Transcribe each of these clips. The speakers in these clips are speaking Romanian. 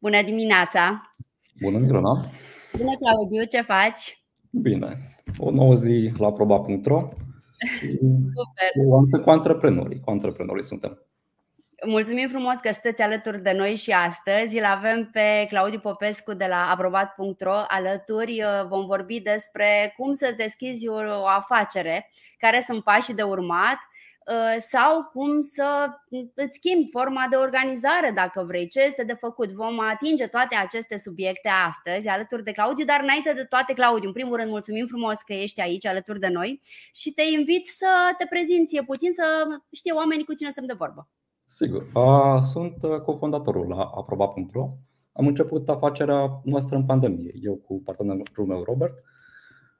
Bună dimineața! Bună, Miruna! Bună, Claudiu, ce faci? Bine, o nouă zi la proba.ro Super. cu antreprenorii, cu antreprenorii suntem. Mulțumim frumos că sunteți alături de noi și astăzi. Îl avem pe Claudiu Popescu de la aprobat.ro alături. Vom vorbi despre cum să-ți deschizi o afacere, care sunt pașii de urmat Uh, sau cum să îți schimbi forma de organizare dacă vrei, ce este de făcut. Vom atinge toate aceste subiecte astăzi alături de Claudiu, dar înainte de toate, Claudiu, în primul rând mulțumim frumos că ești aici alături de noi și te invit să te prezinți puțin să știe oamenii cu cine sunt de vorbă. Sigur. Sunt uh, cofondatorul la aproba.ro. Am început afacerea noastră în pandemie, eu cu partenerul meu Robert,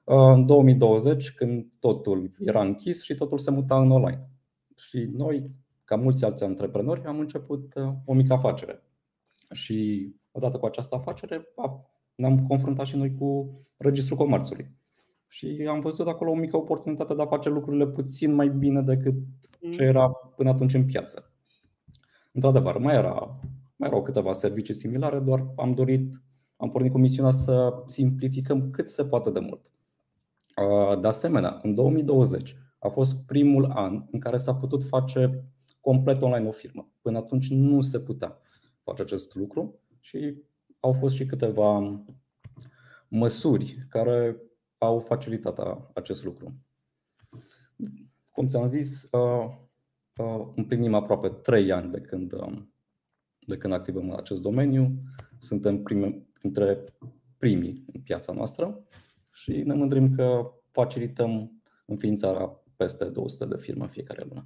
în 2020, când totul era închis și totul se muta în online. Și noi, ca mulți alți antreprenori, am început uh, o mică afacere. Și odată cu această afacere ne-am confruntat și noi cu Registrul Comerțului. Și am văzut acolo o mică oportunitate de a face lucrurile puțin mai bine decât mm. ce era până atunci în piață. Într-adevăr, mai, era, mai erau câteva servicii similare, doar am dorit, am pornit cu misiunea să simplificăm cât se poate de mult. Uh, de asemenea, în 2020 a fost primul an în care s-a putut face complet online o firmă. Până atunci nu se putea face acest lucru și au fost și câteva măsuri care au facilitat acest lucru. Cum ți-am zis, uh, uh, împlinim aproape 3 ani de când, de când activăm în acest domeniu. Suntem prime, printre primii în piața noastră și ne mândrim că facilităm înființarea peste 200 de firme în fiecare lună.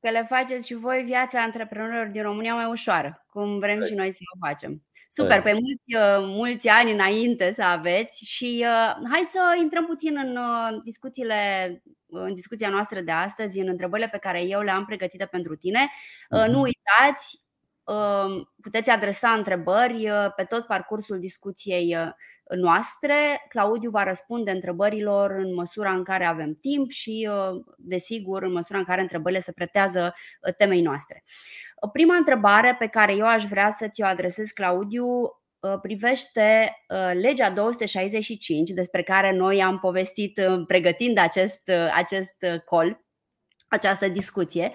Că le faceți și voi viața antreprenorilor din România mai ușoară, cum vrem Ei. și noi să o facem. Super, pe mulți, uh, mulți ani înainte să aveți și uh, hai să intrăm puțin în uh, discuțiile în discuția noastră de astăzi, în întrebările pe care eu le-am pregătite pentru tine. Uh-huh. Nu uitați, puteți adresa întrebări pe tot parcursul discuției noastre. Claudiu va răspunde întrebărilor în măsura în care avem timp și, uh, desigur, în măsura în care întrebările se pretează uh, temei noastre. Uh, prima întrebare pe care eu aș vrea să ți-o adresez, Claudiu, privește legea 265, despre care noi am povestit pregătind acest, acest colț, această discuție.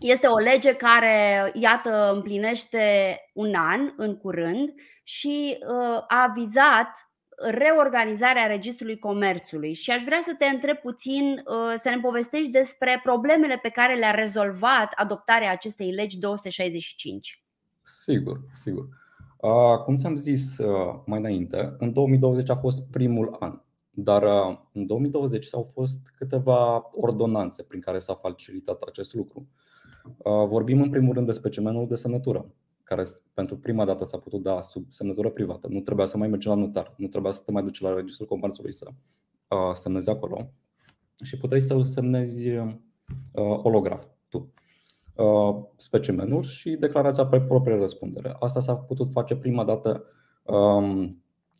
Este o lege care, iată, împlinește un an în curând și uh, a vizat reorganizarea Registrului Comerțului și aș vrea să te întreb puțin, uh, să ne povestești despre problemele pe care le-a rezolvat adoptarea acestei legi 265. Sigur, sigur. Cum ți-am zis uh, mai înainte, în 2020 a fost primul an, dar în 2020 au fost câteva ordonanțe prin care s-a facilitat acest lucru. Vorbim în primul rând despre cemenul de semnătură, care pentru prima dată s-a putut da sub semnătură privată. Nu trebuia să mai mergi la notar, nu trebuia să te mai duci la registrul comerțului să semnezi acolo și puteai să semnezi holograf tu specimenul și declarația pe proprie răspundere. Asta s-a putut face prima dată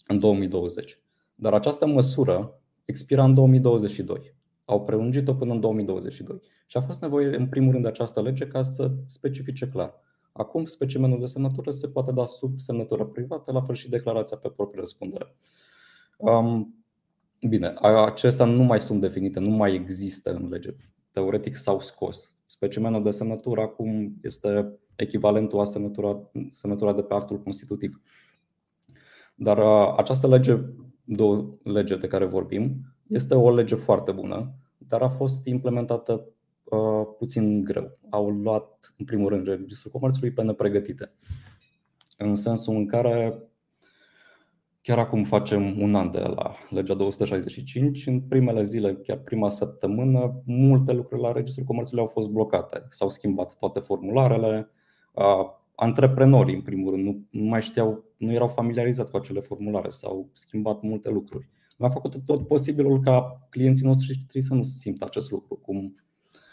în 2020. Dar această măsură expira în 2022. Au prelungit-o până în 2022. Și a fost nevoie, în primul rând, de această lege ca să specifice clar. Acum, specimenul de semnătură se poate da sub semnătură privată, la fel și declarația pe proprie răspundere. Um, bine, acestea nu mai sunt definite, nu mai există în lege. Teoretic s-au scos. Specimenul de semnătură acum este echivalentul a semnătura, semnătura de pe actul constitutiv. Dar această lege, două lege de care vorbim, este o lege foarte bună, dar a fost implementată uh, puțin greu. Au luat, în primul rând, registrul comerțului pe nepregătite. În sensul în care chiar acum facem un an de la legea 265, în primele zile, chiar prima săptămână, multe lucruri la registrul comerțului au fost blocate. S-au schimbat toate formularele. Uh, antreprenorii, în primul rând, nu, nu mai știau, nu erau familiarizați cu acele formulare, s-au schimbat multe lucruri. Am făcut tot posibilul ca clienții noștri trebuie să nu simtă acest lucru, cum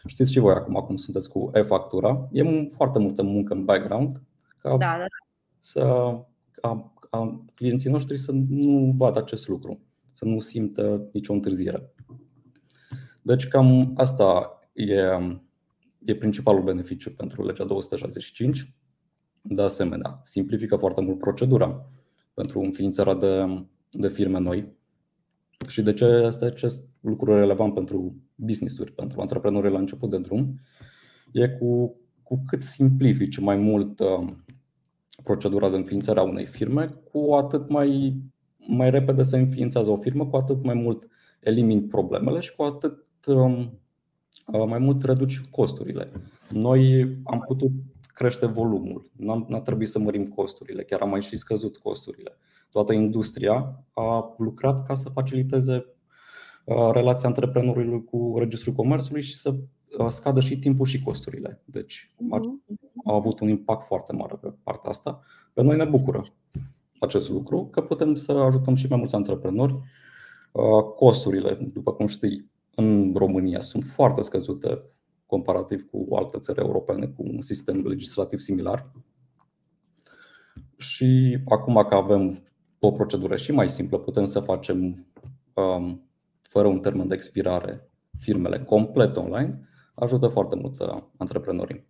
Știți și voi acum cum sunteți cu e-factura. E foarte multă muncă în background ca da, da, da. să ca, ca clienții noștri să nu vadă acest lucru, să nu simtă nicio întârziere. Deci cam asta e, e principalul beneficiu pentru legea 265. De asemenea, simplifică foarte mult procedura pentru înființarea de, de firme noi. Și de ce este acest lucru relevant pentru business-uri, pentru antreprenori la început de drum? E cu, cu cât simplifici mai mult uh, procedura de înființare a unei firme, cu atât mai, mai repede se înființează o firmă, cu atât mai mult elimini problemele și cu atât um, uh, mai mult reduci costurile. Noi am putut crește volumul, n-a trebuit să mărim costurile, chiar am mai și scăzut costurile. Toată industria a lucrat ca să faciliteze uh, relația antreprenorului cu Registrul Comerțului și să uh, scadă și timpul și costurile. Deci a, a avut un impact foarte mare pe partea asta. Pe noi ne bucură acest lucru, că putem să ajutăm și mai mulți antreprenori. Costurile, după cum știi, în România sunt foarte scăzute comparativ cu alte țări europene cu un sistem legislativ similar. Și acum că avem o procedură și mai simplă, putem să facem um, fără un termen de expirare firmele complet online, ajută foarte mult uh, antreprenorii.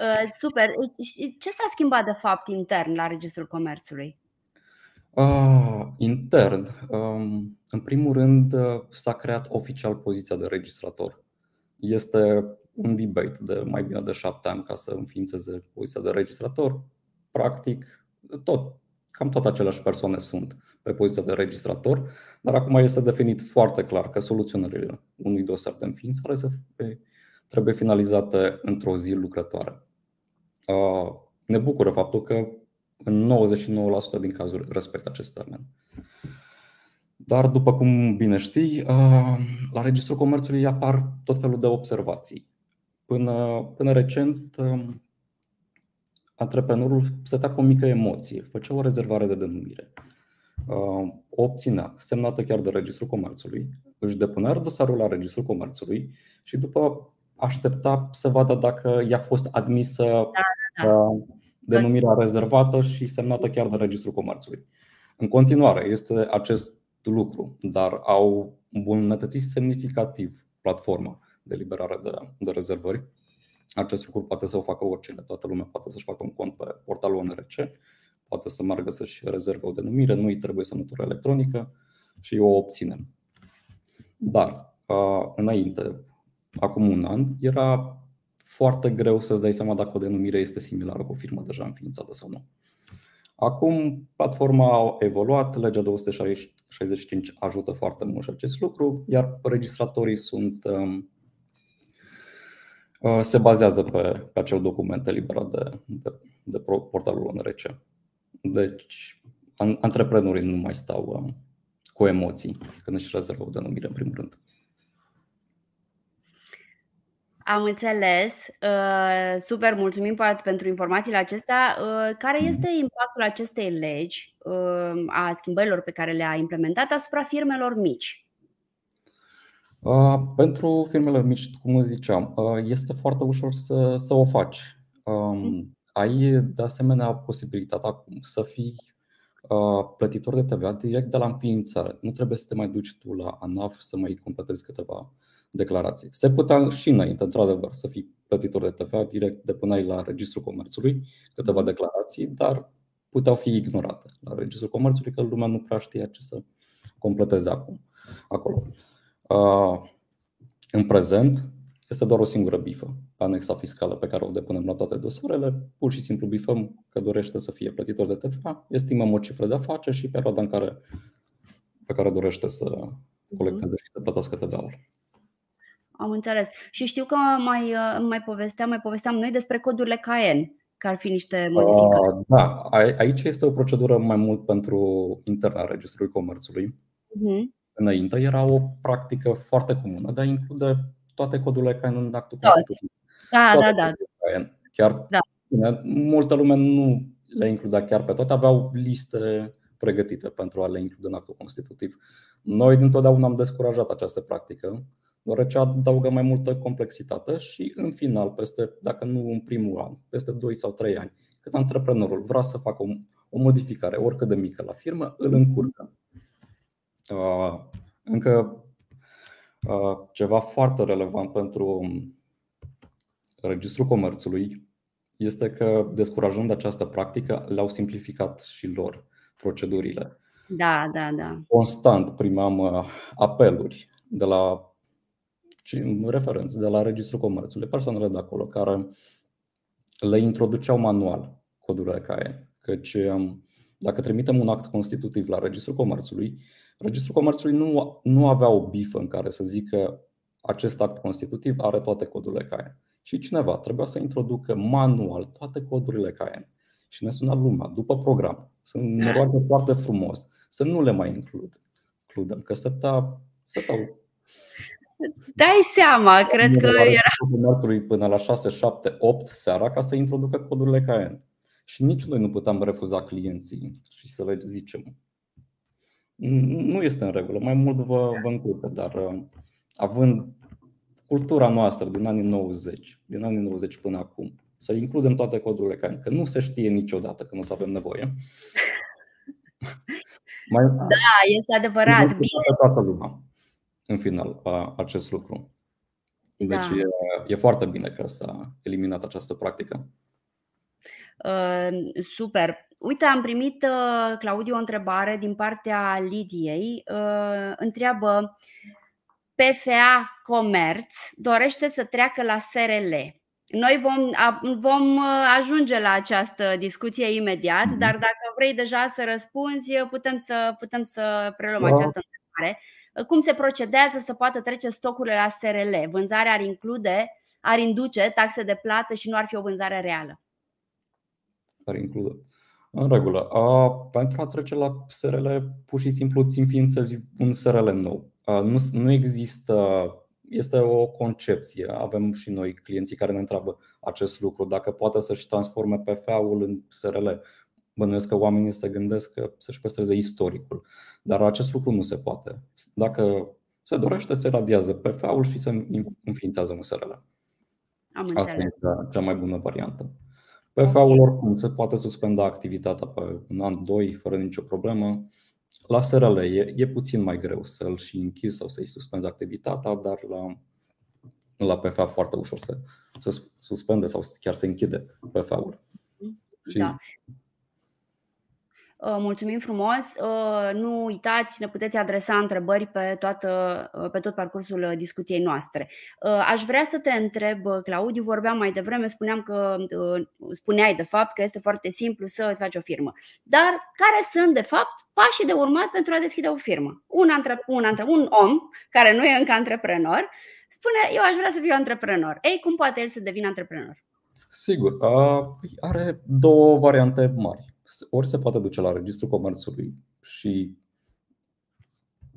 Uh, super. Ce s-a schimbat de fapt intern la Registrul Comerțului? Uh, intern, um, în primul rând, uh, s-a creat oficial poziția de registrator. Este un debate de mai bine de șapte ani ca să înființeze poziția de registrator. Practic, tot, cam toate aceleași persoane sunt pe poziția de registrator, dar acum este definit foarte clar că soluționările unui dosar de înființare trebuie finalizate într-o zi lucrătoare. Ne bucură faptul că în 99% din cazuri respectă acest termen. Dar, după cum bine știi, uh, la Registrul Comerțului apar tot felul de observații. Până, până recent, um, antreprenorul stătea cu o mică emoție, făcea o rezervare de denumire. Uh, o obținea, semnată chiar de Registrul Comerțului, își depunea dosarul la Registrul Comerțului și după aștepta să vadă dacă i-a fost admisă da, da, da. Uh, denumirea rezervată și semnată chiar de Registrul Comerțului. În continuare, este acest lucru, dar au îmbunătățit semnificativ platforma de liberare de, de rezervări. Acest lucru poate să o facă oricine, toată lumea poate să-și facă un cont pe portalul ONRC, poate să meargă să-și rezerve o denumire, nu îi trebuie semnătură electronică și o obținem. Dar înainte, acum un an, era foarte greu să-ți dai seama dacă o denumire este similară cu o firmă deja înființată sau nu. Acum platforma a evoluat, legea 265 ajută foarte mult și acest lucru, iar registratorii sunt, um, uh, se bazează pe, pe acel document eliberat de, de, de portalul ONRC. Deci antreprenorii nu mai stau um, cu emoții când își rezervă o denumire în primul rând. Am înțeles. Uh, super, mulțumim pentru informațiile acestea. Uh, care mhm. este impactul acestei legi, uh, a schimbărilor pe care le-a implementat asupra firmelor mici? Pentru firmele mici, cum ziceam, este foarte ușor să, să o faci. Mhm. Ai de asemenea posibilitatea acum să fii plătitor de TVA direct de la înființare. Nu trebuie să te mai duci tu la ANAF să mai completezi câteva declarații. Se putea și înainte, într-adevăr, să fii plătitor de TVA, direct depuneai la Registrul Comerțului câteva mhm. declarații, dar puteau fi ignorate la Registrul Comerțului, că lumea nu prea știa ce să completeze acum acolo. În prezent, este doar o singură bifă, anexa fiscală pe care o depunem la toate dosarele. Pur și simplu bifăm că dorește să fie plătitor de TVA, estimăm o cifră de afaceri și perioada în care, pe care dorește să mhm. colecteze și să plătească TVA-ul. Am înțeles. Și știu că mai, uh, mai povesteam, mai povesteam noi despre codurile CAEN, că ar fi niște modificări. Uh, da, aici este o procedură mai mult pentru interna registrului comerțului. Uh-huh. Înainte era o practică foarte comună de a include toate codurile CAEN în actul constitutiv. Da, toate da, da. CAEN. Chiar da. Bine, multă lume nu le includea chiar pe toate, aveau liste pregătite pentru a le include în actul constitutiv. Noi dintotdeauna am descurajat această practică deoarece adaugă mai multă complexitate și în final, peste, dacă nu în primul an, peste 2 sau 3 ani, când antreprenorul vrea să facă o, o modificare, oricât de mică la firmă, îl încurcă. Uh, încă uh, ceva foarte relevant pentru Registrul Comerțului este că descurajând această practică, le-au simplificat și lor procedurile. Da, da, da. Constant primam uh, apeluri de la referenți de la Registrul Comerțului, persoanele de acolo care le introduceau manual codurile CAE. Căci um, dacă trimitem un act constitutiv la Registrul Comerțului, Registrul Comerțului nu, nu avea o bifă în care să zică acest act constitutiv are toate codurile CAE. Și cineva trebuia să introducă manual toate codurile CAE. Și ne suna lumea după program să ne roagă foarte frumos să nu le mai includem, că stătea, stăteau Dai seama, cred că era. până la 6, 7, 8 seara ca să introducă codurile CAEN. Și nici noi nu puteam refuza clienții și să le zicem. Nu este în regulă, mai mult vă, vă încurcă, dar uh, având cultura noastră din anii 90, din anii 90 până acum, să includem toate codurile CAEN, că nu se știe niciodată când o să avem nevoie. mai, da, este adevărat. Bine. Toată lumea în final acest lucru. Deci da. e, e foarte bine că s-a eliminat această practică. Uh, super. Uite, am primit, uh, Claudiu, o întrebare din partea Lidiei. Uh, întreabă, PFA Comerț dorește să treacă la SRL. Noi vom, vom ajunge la această discuție imediat, mm-hmm. dar dacă vrei deja să răspunzi, putem să, putem să preluăm da. această întrebare cum se procedează să poată trece stocurile la SRL. Vânzarea ar include, ar induce taxe de plată și nu ar fi o vânzare reală. Ar include. În regulă. A, pentru a trece la SRL, pur și simplu îți înființezi un SRL nou. A, nu, nu există, este o concepție. Avem și noi clienții care ne întreabă acest lucru, dacă poate să-și transforme PFA-ul în SRL. Bănuiesc că oamenii se gândesc că să-și păstreze istoricul. Dar acest lucru nu se poate. Dacă se dorește, se radiază PFA-ul și se înființează un SRL. Am Asta este cea mai bună variantă. PFA-ul oricum se poate suspenda activitatea pe un an, doi, fără nicio problemă. La SRL e, e puțin mai greu să-l și închizi sau să-i suspenzi activitatea, dar la, la PFA foarte ușor să se suspende sau chiar se închide PFA-ul. Da. Uh, mulțumim frumos! Uh, nu uitați, ne puteți adresa întrebări pe, toată, uh, pe tot parcursul discuției noastre. Aș vrea să te întreb, Claudiu, vorbeam mai devreme, spuneam că spuneai de fapt că este foarte simplu să îți faci o firmă. Dar care sunt de fapt pașii de urmat pentru a deschide o firmă? Un, antre, un, antre, un om care nu e încă antreprenor spune, eu aș vrea să fiu antreprenor. Ei, cum poate el să devină antreprenor? Sigur, are două variante mari ori se poate duce la registrul comerțului și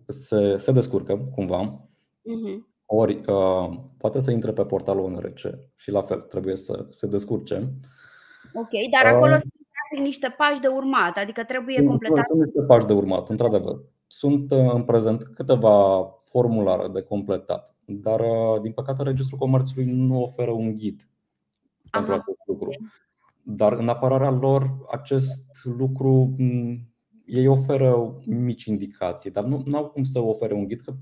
se, se descurcă cumva, uh-huh. ori uh, poate să intre pe portalul ONRC și la fel trebuie să se descurce. Ok, dar acolo uh, sunt practic niște pași de urmat, adică trebuie completat. Sunt niște pași de urmat, într-adevăr. Sunt uh, în prezent câteva formulare de completat, dar uh, din păcate registrul comerțului nu oferă un ghid Aha, pentru acest lucru. Okay. Dar în apărarea lor, acest lucru ei oferă mici indicații, dar nu au cum să ofere un ghid, că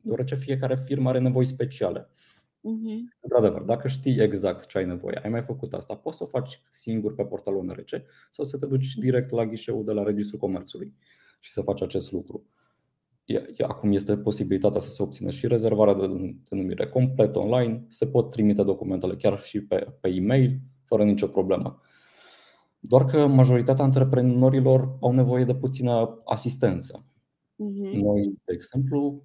deoarece fiecare firmă are nevoi speciale. Uh-huh. Într-adevăr, dacă știi exact ce ai nevoie, ai mai făcut asta, poți să o faci singur pe portalul NRC sau să te duci direct la ghișeul de la Registrul Comerțului și să faci acest lucru. Acum este posibilitatea să se obțină și rezervarea de denumire complet online, se pot trimite documentele chiar și pe, pe e-mail, fără nicio problemă. Doar că majoritatea antreprenorilor au nevoie de puțină asistență. Uh-huh. Noi, de exemplu,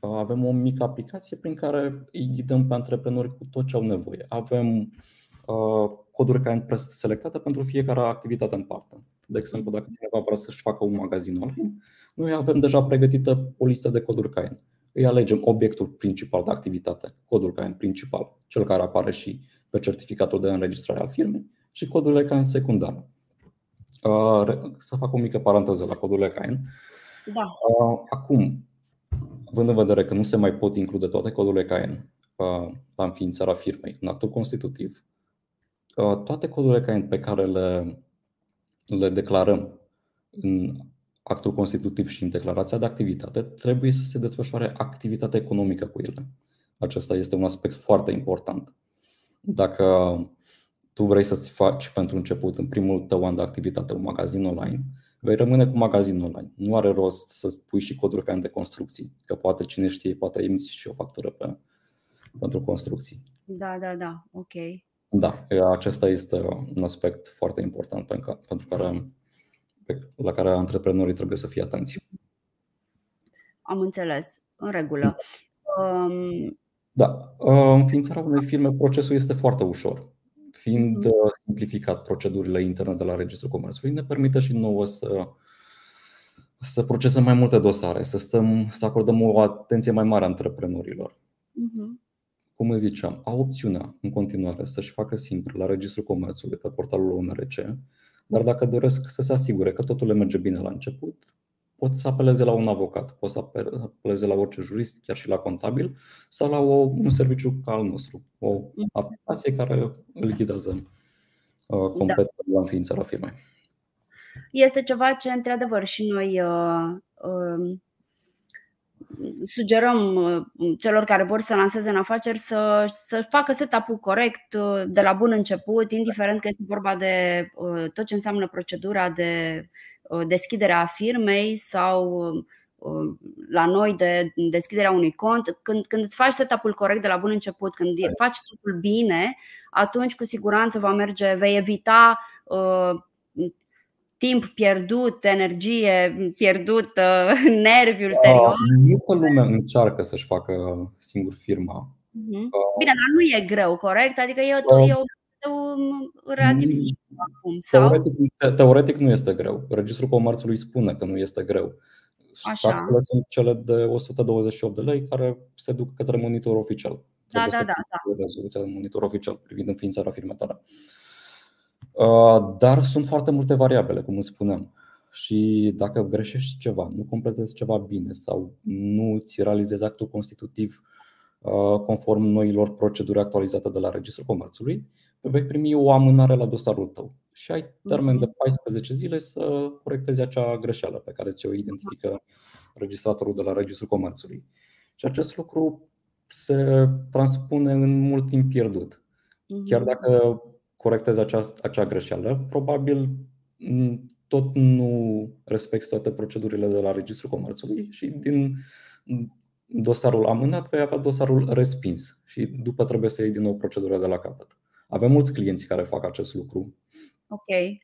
avem o mică aplicație prin care îi ghidăm pe antreprenori cu tot ce au nevoie. Avem uh, coduri care sunt selectate pentru fiecare activitate în parte. De exemplu, dacă cineva vrea să-și facă un magazin online, noi avem deja pregătită o listă de coduri CAEN. Îi alegem obiectul principal de activitate, codul CAEN principal, cel care apare și pe certificatul de înregistrare al firmei și codurile CAIN secundare. Să fac o mică paranteză la codurile CAIN. Da. Acum, având în vedere că nu se mai pot include toate codurile CAIN la înființarea firmei în actul constitutiv, toate codurile CAIN pe care le, le declarăm în actul constitutiv și în declarația de activitate, trebuie să se desfășoare activitatea economică cu ele. Acesta este un aspect foarte important. Dacă tu vrei să-ți faci pentru început, în primul tău an de activitate, un magazin online, vei rămâne cu magazin online. Nu are rost să pui și coduri pe de construcții, că poate cine știe, poate emiți și o factură pe, pentru construcții. Da, da, da, ok. Da, acesta este un aspect foarte important pentru care, la care antreprenorii trebuie să fie atenți. Am înțeles, în regulă. Um... Da, înființarea unei firme, procesul este foarte ușor. Fiind mhm. simplificat procedurile interne de la Registrul Comerțului, ne permite și nouă să, să procesăm mai multe dosare, să, stăm, să acordăm o atenție mai mare antreprenorilor. Uh-huh cum îți ziceam, au opțiunea în continuare să-și facă singur la Registrul Comerțului pe portalul ONRC, dar dacă doresc să se asigure că totul le merge bine la început, pot să apeleze la un avocat, pot să apeleze la orice jurist, chiar și la contabil, sau la o, un serviciu ca al nostru, o aplicație care îl ghidează uh, complet da. la înființarea firmei. Este ceva ce, într-adevăr, și noi uh, uh, sugerăm uh, celor care vor să lanseze în afaceri să, să facă setup-ul corect uh, de la bun început, indiferent că este vorba de uh, tot ce înseamnă procedura de deschidere a firmei sau la noi de deschiderea unui cont. Când, când îți faci setup-ul corect de la bun început, când faci totul bine, atunci cu siguranță va merge, vei evita timp pierdut, energie pierdută, nervi ulterior. Uh, multă lume încearcă să-și facă singur firma. Uh-huh. Bine, dar nu e greu, corect? Adică e, uh, e o, relativ mm, simplu acum. Sau? Teoretic, teoretic nu este greu. Registrul Comerțului spune că nu este greu. Așa. Taxele sunt cele de 128 de lei care se duc către monitor oficial. Da, da, da, da. Rezoluția de monitor oficial privind înființarea firmei tale. Uh, dar sunt foarte multe variabile, cum îți spuneam. Și dacă greșești ceva, nu completezi ceva bine sau nu ți realizezi actul constitutiv uh, conform noilor proceduri actualizate de la Registrul Comerțului, vei primi o amânare la dosarul tău și ai termen de 14 mhm. zile să corectezi acea greșeală pe care ți-o identifică registratorul de la Registrul Comerțului. Și acest lucru se transpune în mult timp pierdut. Chiar mhm. dacă corectezi acea, acea greșeală, probabil tot nu respecti toate procedurile de la Registrul Comerțului și din dosarul amânat vei avea dosarul respins și după trebuie să iei din nou procedura de la capăt. Avem mulți clienți care fac acest lucru. Ok.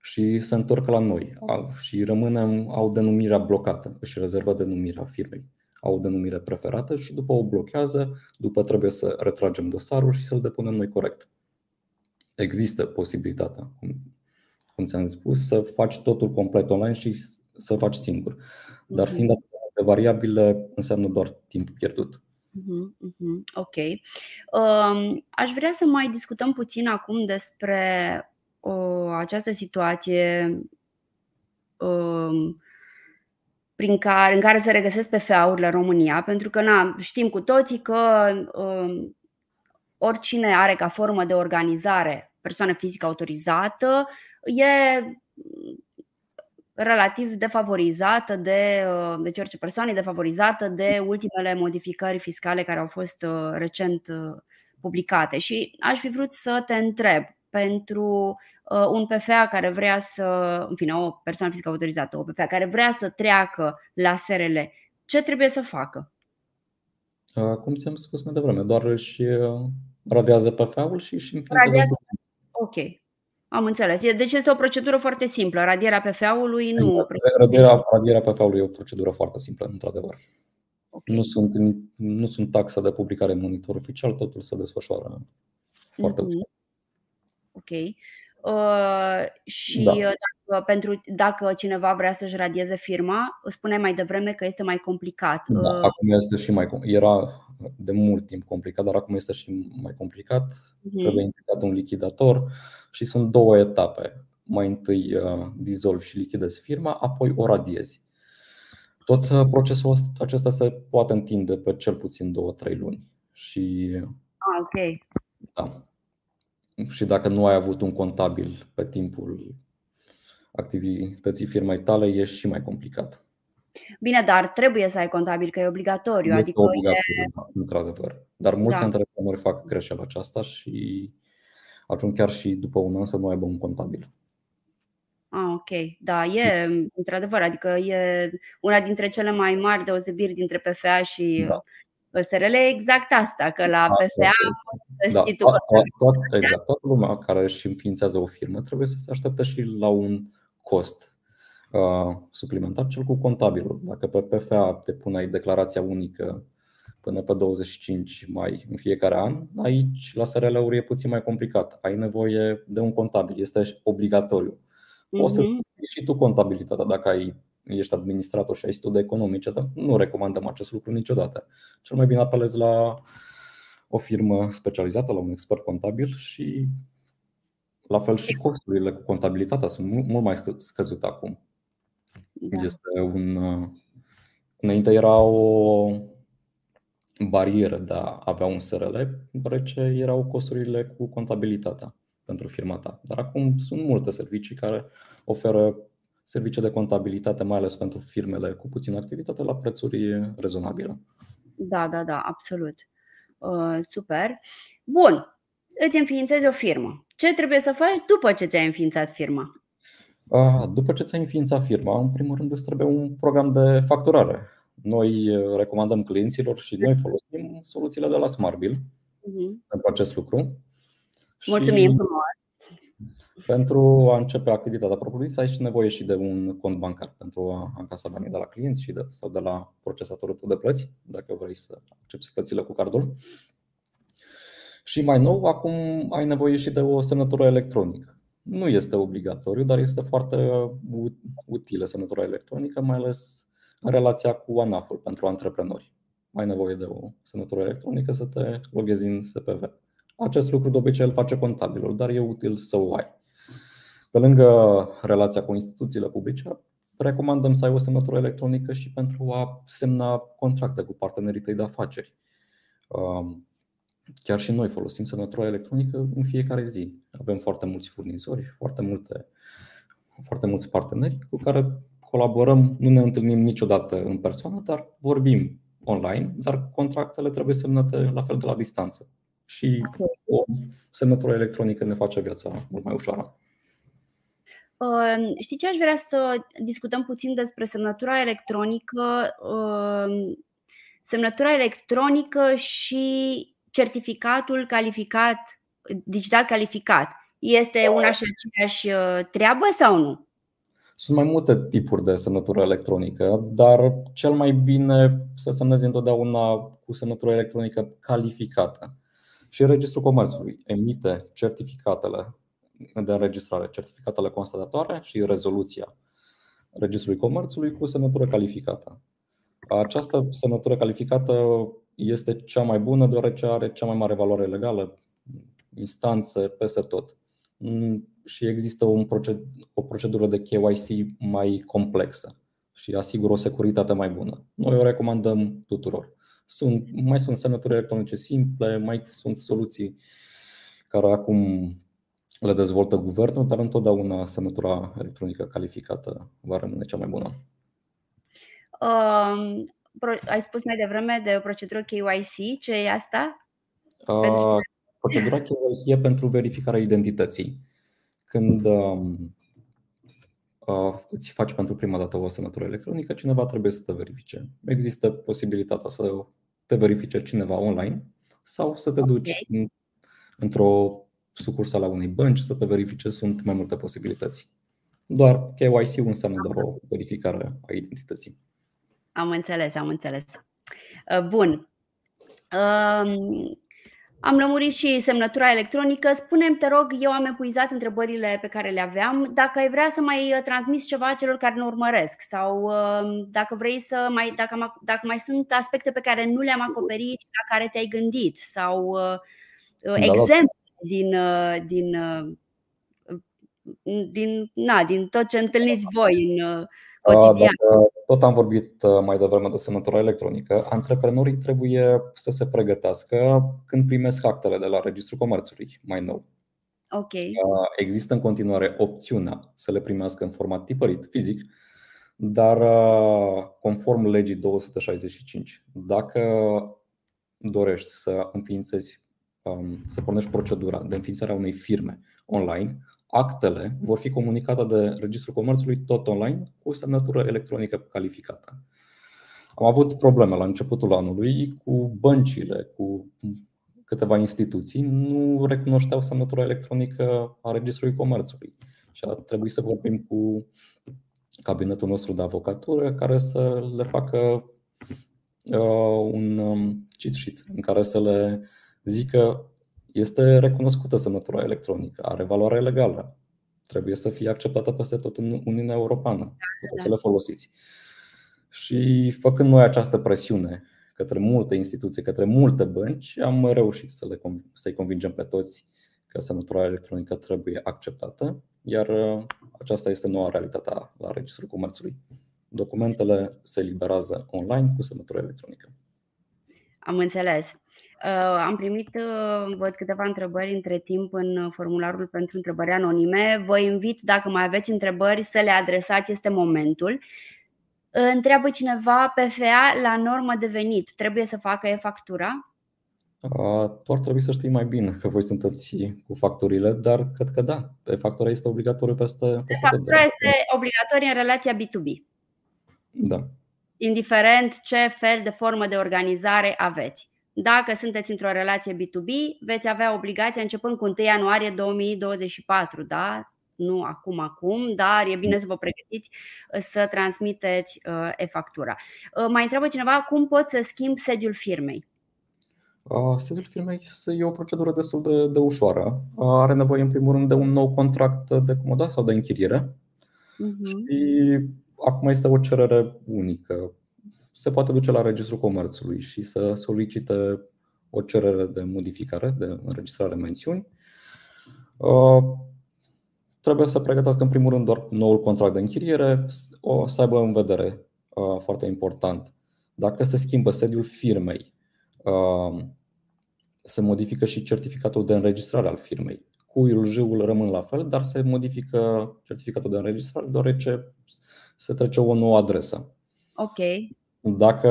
Și se întorc la noi și rămânem, au denumirea blocată, își rezervă denumirea firmei, au o denumire preferată și după o blochează, după trebuie să retragem dosarul și să-l depunem noi corect există posibilitatea, cum, cum ți-am spus, să faci totul complet online și să faci singur. Dar mhm. fiind de variabile, înseamnă doar timp pierdut. Uh-huh, Ok. Um, aș vrea să mai discutăm puțin acum despre uh, această situație um, prin care, în care se regăsesc PFA-urile în România, pentru că na, știm cu toții că um, oricine are ca formă de organizare persoană fizică autorizată e relativ defavorizată de, deci orice persoană e defavorizată de ultimele modificări fiscale care au fost uh, recent uh, publicate. Și aș fi vrut să te întreb pentru uh, un PFA care vrea să, în fine, o persoană fizică autorizată, o PFA care vrea să treacă la SRL, ce trebuie să facă? Cum ți-am spus mai devreme, doar își radează PFA-ul și își radează... Ok, am înțeles. Deci este o procedură foarte simplă. Radierea PFA-ului nu. Exact. Radierea, radierea PFA-ului e o procedură foarte simplă, într-adevăr. Okay. Nu, sunt, nu sunt taxa de publicare în monitor oficial, totul se desfășoară foarte mm-hmm. ușor. Ok. Uh, și da. dacă, pentru, dacă cineva vrea să-și radieze firma, spuneai mai devreme că este mai complicat. Da, uh, acum este și mai Era de mult timp complicat, dar acum este și mai complicat. Uh-huh. Trebuie implicat un lichidator și sunt două etape. Mai întâi uh, dizolvi și lichidezi firma, apoi o radiezi. Tot uh, procesul acesta se poate întinde pe cel puțin 2-3 luni. Și, ah, ok. Da. Și dacă nu ai avut un contabil pe timpul activității firmei tale, e și mai complicat. Bine, dar trebuie să ai contabil, că e obligatoriu. Este adică obligatoriu, e... într-adevăr. Dar mulți da. antreprenori fac greșeala aceasta și ajung chiar și după un an să nu aibă un contabil. Ah, ok. Da, e într-adevăr, adică e una dintre cele mai mari deosebiri dintre PFA și da. SRL exact asta, că la da, PFA da, tot, tot, exact, toată lumea care își înființează o firmă trebuie să se aștepte și la un cost uh, suplimentar, cel cu contabilul. Dacă pe PFA te puneai declarația unică până pe 25 mai în fiecare an, aici la SRL-uri e puțin mai complicat. Ai nevoie de un contabil, este obligatoriu. Poți să mhm. și tu contabilitatea dacă ai, ești administrator și ai studii economice, dar nu recomandăm acest lucru niciodată. Cel mai bine apelezi la o firmă specializată, la un expert contabil și la fel și costurile cu contabilitatea sunt mult mai scăzute acum. Da. Este un. Înainte era o barieră de a avea un SRL, deoarece erau costurile cu contabilitatea pentru firma ta. Dar acum sunt multe servicii care oferă servicii de contabilitate, mai ales pentru firmele cu puțină activitate, la prețuri rezonabile. Da, da, da, absolut. Uh, super. Bun. Îți înființezi o firmă. Ce trebuie să faci după ce ți-ai înființat firma? Uh, după ce ți-ai înființat firma, în primul rând îți trebuie un program de facturare. Noi uh, recomandăm clienților și noi folosim soluțiile de la SmartBill uh-huh. pentru acest lucru. Mulțumim și frumos! Pentru a începe activitatea propriu-zisă, ai și nevoie și de un cont bancar pentru a încasa banii de la clienți și de, sau de la procesatorul tău de plăți, dacă vrei să accepti plățile cu cardul. Și mai nou, acum ai nevoie și de o semnătură electronică. Nu este obligatoriu, dar este foarte utilă semnătura electronică, mai ales în relația cu ANAF-ul pentru antreprenori. Ai nevoie de o semnătură electronică să te loghezi în SPV. Acest lucru de obicei îl face contabilul, dar e util să o ai. Pe lângă relația cu instituțiile publice, recomandăm să ai o semnătură electronică și pentru a semna contracte cu partenerii tăi de afaceri. Um, chiar și noi folosim semnătura electronică în fiecare zi. Avem foarte mulți furnizori, foarte, multe, foarte mulți parteneri cu care colaborăm, nu ne întâlnim niciodată în persoană, dar vorbim online, dar contractele trebuie semnate la fel de la distanță. Și o semnătură electronică ne face viața mult mai ușoară. Știi ce aș vrea să discutăm puțin despre semnătura electronică, semnătura electronică și certificatul calificat, digital calificat. Este una și aceeași uh, treabă sau nu? Sunt mai multe tipuri de semnătură electronică, dar cel mai bine să semnezi întotdeauna cu semnătură electronică calificată. Și Registrul Comerțului emite certificatele de înregistrare, certificatele constatatoare și rezoluția Registrului Comerțului cu semnătură calificată. Această semnătură calificată este cea mai bună deoarece are cea mai mare valoare legală, instanțe peste tot. Mm, și există un proced- o procedură de KYC mai complexă și asigură o securitate mai bună. Noi o recomandăm tuturor. Sunt, mai sunt semnături electronice simple, mai sunt soluții care acum le dezvoltă guvernul, dar întotdeauna semnătura electronică calificată va rămâne cea mai bună. Um, ai spus mai devreme de o procedură KYC, ce e asta? Uh, procedura KYC e pentru verificarea identității. Când um, uh, îți faci pentru prima dată o semnătură electronică, cineva trebuie să te verifice. Există posibilitatea să te verifice cineva online sau să te duci okay. într-o sucursală a unei bănci să te verifice. Sunt mai multe posibilități. Doar KYC înseamnă doar o verificare a identității. Am înțeles, am înțeles. Uh, bun. Um, am lămurit și semnătura electronică. Spunem, te rog, eu am epuizat întrebările pe care le aveam. Dacă ai vrea să mai uh, transmiți ceva celor care ne urmăresc sau um, dacă vrei să mai, dacă, dacă mai sunt aspecte pe care nu le-am acoperit și la care te-ai gândit sau uh, da, exemple din, din, din, na, din tot ce întâlniți voi în cotidian. tot am vorbit uh, mai devreme de semnătura electronică. Antreprenorii trebuie să se pregătească când primesc actele de la Registrul Comerțului mai nou. Okay. Uh, există în continuare opțiunea să le primească în format tipărit, fizic, dar uh, conform legii 265, dacă dorești să înființezi um, se pornește procedura de înființare a unei firme online, actele vor fi comunicate de Registrul Comerțului tot online cu semnătură electronică calificată. Am avut probleme la începutul anului cu băncile, cu câteva instituții, nu recunoșteau semnătura electronică a Registrului Comerțului și a trebuit să vorbim cu cabinetul nostru de avocatură care să le facă uh, un um, cheat sheet în care să le zică este recunoscută semnătura electronică, are valoare legală, trebuie să fie acceptată peste tot în Uniunea Europeană, puteți să le folosiți. Și făcând noi această presiune către multe instituții, către multe bănci, am reușit să le, să-i convingem pe toți că semnătura electronică trebuie acceptată, iar uh, aceasta este noua realitate la Registrul Comerțului. Documentele se eliberează online cu semnătură electronică. Am înțeles. Uh, am primit uh, văd câteva întrebări între timp în formularul pentru întrebări anonime. Vă invit, dacă mai aveți întrebări, să le adresați, este momentul. Întreabă cineva PFA la normă de venit. Trebuie să facă e-factura? Tu ar trebui să știi mai bine că voi sunteți cu facturile, dar cred că da, pe factura este obligatoriu peste, peste Factura este obligatorie în relația B2B. Da. Indiferent ce fel de formă de organizare aveți. Dacă sunteți într-o relație B2B, veți avea obligația începând cu 1 ianuarie 2024, da? nu acum acum, dar e bine să vă pregătiți să transmiteți uh, e-factura. Uh, mai întreabă cineva cum pot să schimb sediul firmei. Sediul firmei e o procedură destul de, de ușoară. Are nevoie, în primul rând, de un nou contract de comodat sau de închiriere. Uh-huh. Și acum este o cerere unică. Se poate duce la Registrul Comerțului și să solicite o cerere de modificare, de înregistrare mențiuni. Trebuie să pregătească, în primul rând, doar noul contract de închiriere, o să aibă în vedere, foarte important, dacă se schimbă sediul firmei Um, se modifică și certificatul de înregistrare al firmei. Cuiul, jâul rămân la fel, dar se modifică certificatul de înregistrare deoarece se trece o nouă adresă. Ok. Dacă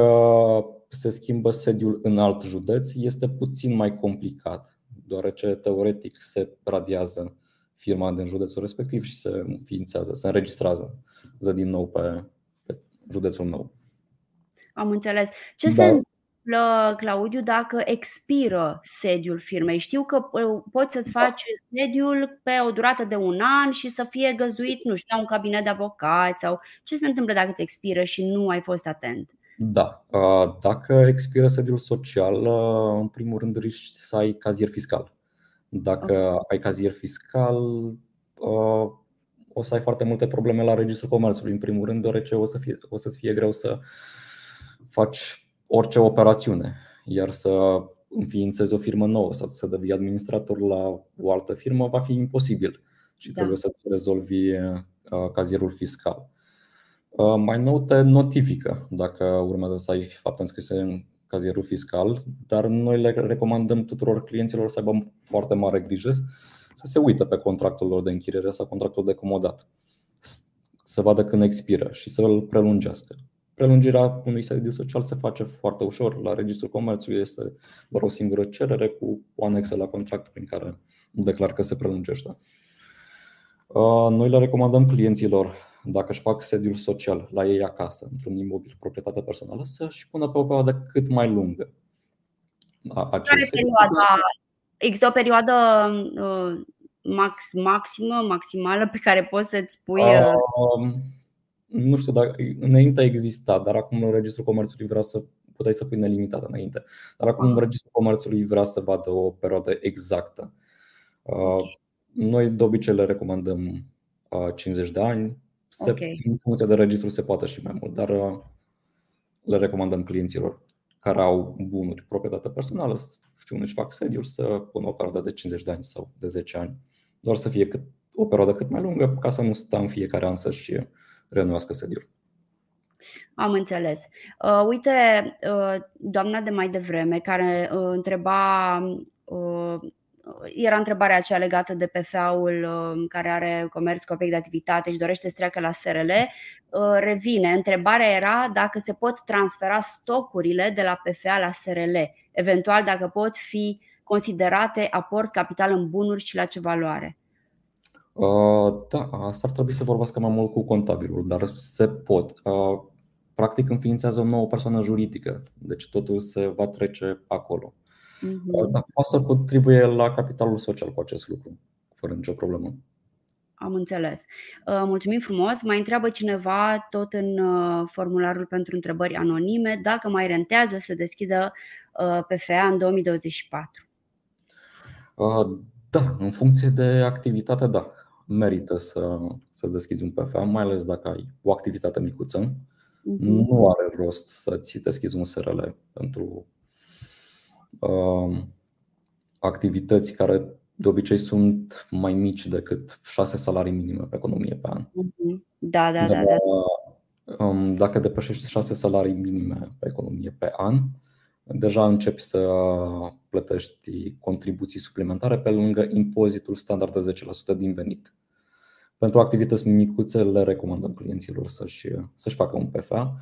se schimbă sediul în alt județ, este puțin mai complicat, deoarece teoretic se radiază firma din județul respectiv și se înființează, se înregistrează din nou pe, pe județul nou. Am înțeles. Ce da. se Claudiu, dacă expiră sediul firmei. Știu că uh, poți să-ți da. faci sediul pe o durată de un an și să fie găzuit, nu știu, la un cabinet de avocați sau ce se întâmplă dacă îți expiră și nu ai fost atent? Da. Uh, dacă expiră sediul social, uh, în primul rând risci să ai cazier fiscal. Dacă okay. ai cazier fiscal, o să ai foarte multe probleme la registrul comerțului, în primul rând, deoarece o, să fie, o să-ți fie greu să faci orice operațiune, iar să înființezi o firmă nouă sau să devii administrator la o altă firmă va fi imposibil și da. trebuie să-ți rezolvi uh, cazierul fiscal. Uh, mai nou te notifică dacă urmează să ai fapte înscrise în cazierul fiscal, dar noi le recomandăm tuturor clienților să aibă foarte mare grijă să se uită pe contractul lor de închiriere sau contractul de comodat, să vadă când expiră și să îl prelungească. Prelungirea unui sediu social se face foarte ușor. La Registrul Comerțului este doar o singură cerere cu o anexă la contract prin care declar că se prelungește. Uh, noi le recomandăm clienților, dacă își fac sediul social la ei acasă, într-un imobil proprietate personală, să-și pună pe o perioadă cât mai lungă. Care perioada? Există o perioadă uh, max, maximă, maximală pe care poți să-ți pui. Uh... Uh, nu știu dacă înainte exista, dar acum Registrul Comerțului vrea să puteai să pui nelimitat înainte. Dar acum ah. Registrul Comerțului vrea să vadă o perioadă exactă. Uh, okay. Noi de obicei le recomandăm 50 uh, de ani. Se, okay. În funcție de registru se poate și mai mult, dar uh, le recomandăm clienților care au bunuri, proprietate personală și unde își fac sediul să pună o perioadă de 50 de ani sau de 10 ani. Doar să fie cât, o perioadă cât mai lungă ca să nu stea în fiecare an să-și renuască sediul. Am înțeles. Uh, uite, uh, doamna de mai devreme care uh, întreba uh, era întrebarea aceea legată de PFA-ul uh, care are comerț cu obiect de activitate și dorește să treacă la SRL. Uh, revine. Întrebarea era dacă se pot transfera stocurile de la PFA la SRL, eventual dacă pot fi considerate aport capital în bunuri și la ce valoare? Da, asta ar trebui să vorbească mai mult cu contabilul, dar se pot. Practic înființează o nouă persoană juridică, deci totul se va trece acolo. Uh-huh. Dar poate să contribuie la capitalul social cu acest lucru, fără nicio problemă. Am înțeles. Mulțumim frumos. Mai întreabă cineva tot în formularul pentru întrebări anonime dacă mai rentează să deschidă PFA în 2024. Da, în funcție de activitate, da. Merită să, să deschizi un PFA, mai ales dacă ai o activitate micuță. Uh-huh. Nu are rost să-ți deschizi un SRL pentru uh, activități care de obicei sunt mai mici decât 6 salarii minime pe economie pe an. Mhm. Da, da, da, da. Um, dacă depășești 6 salarii minime pe economie pe an, deja începi să plătești contribuții suplimentare pe lângă impozitul standard de 10% din venit. Pentru activități micuțe le recomandăm clienților să-și, să-și facă un PFA.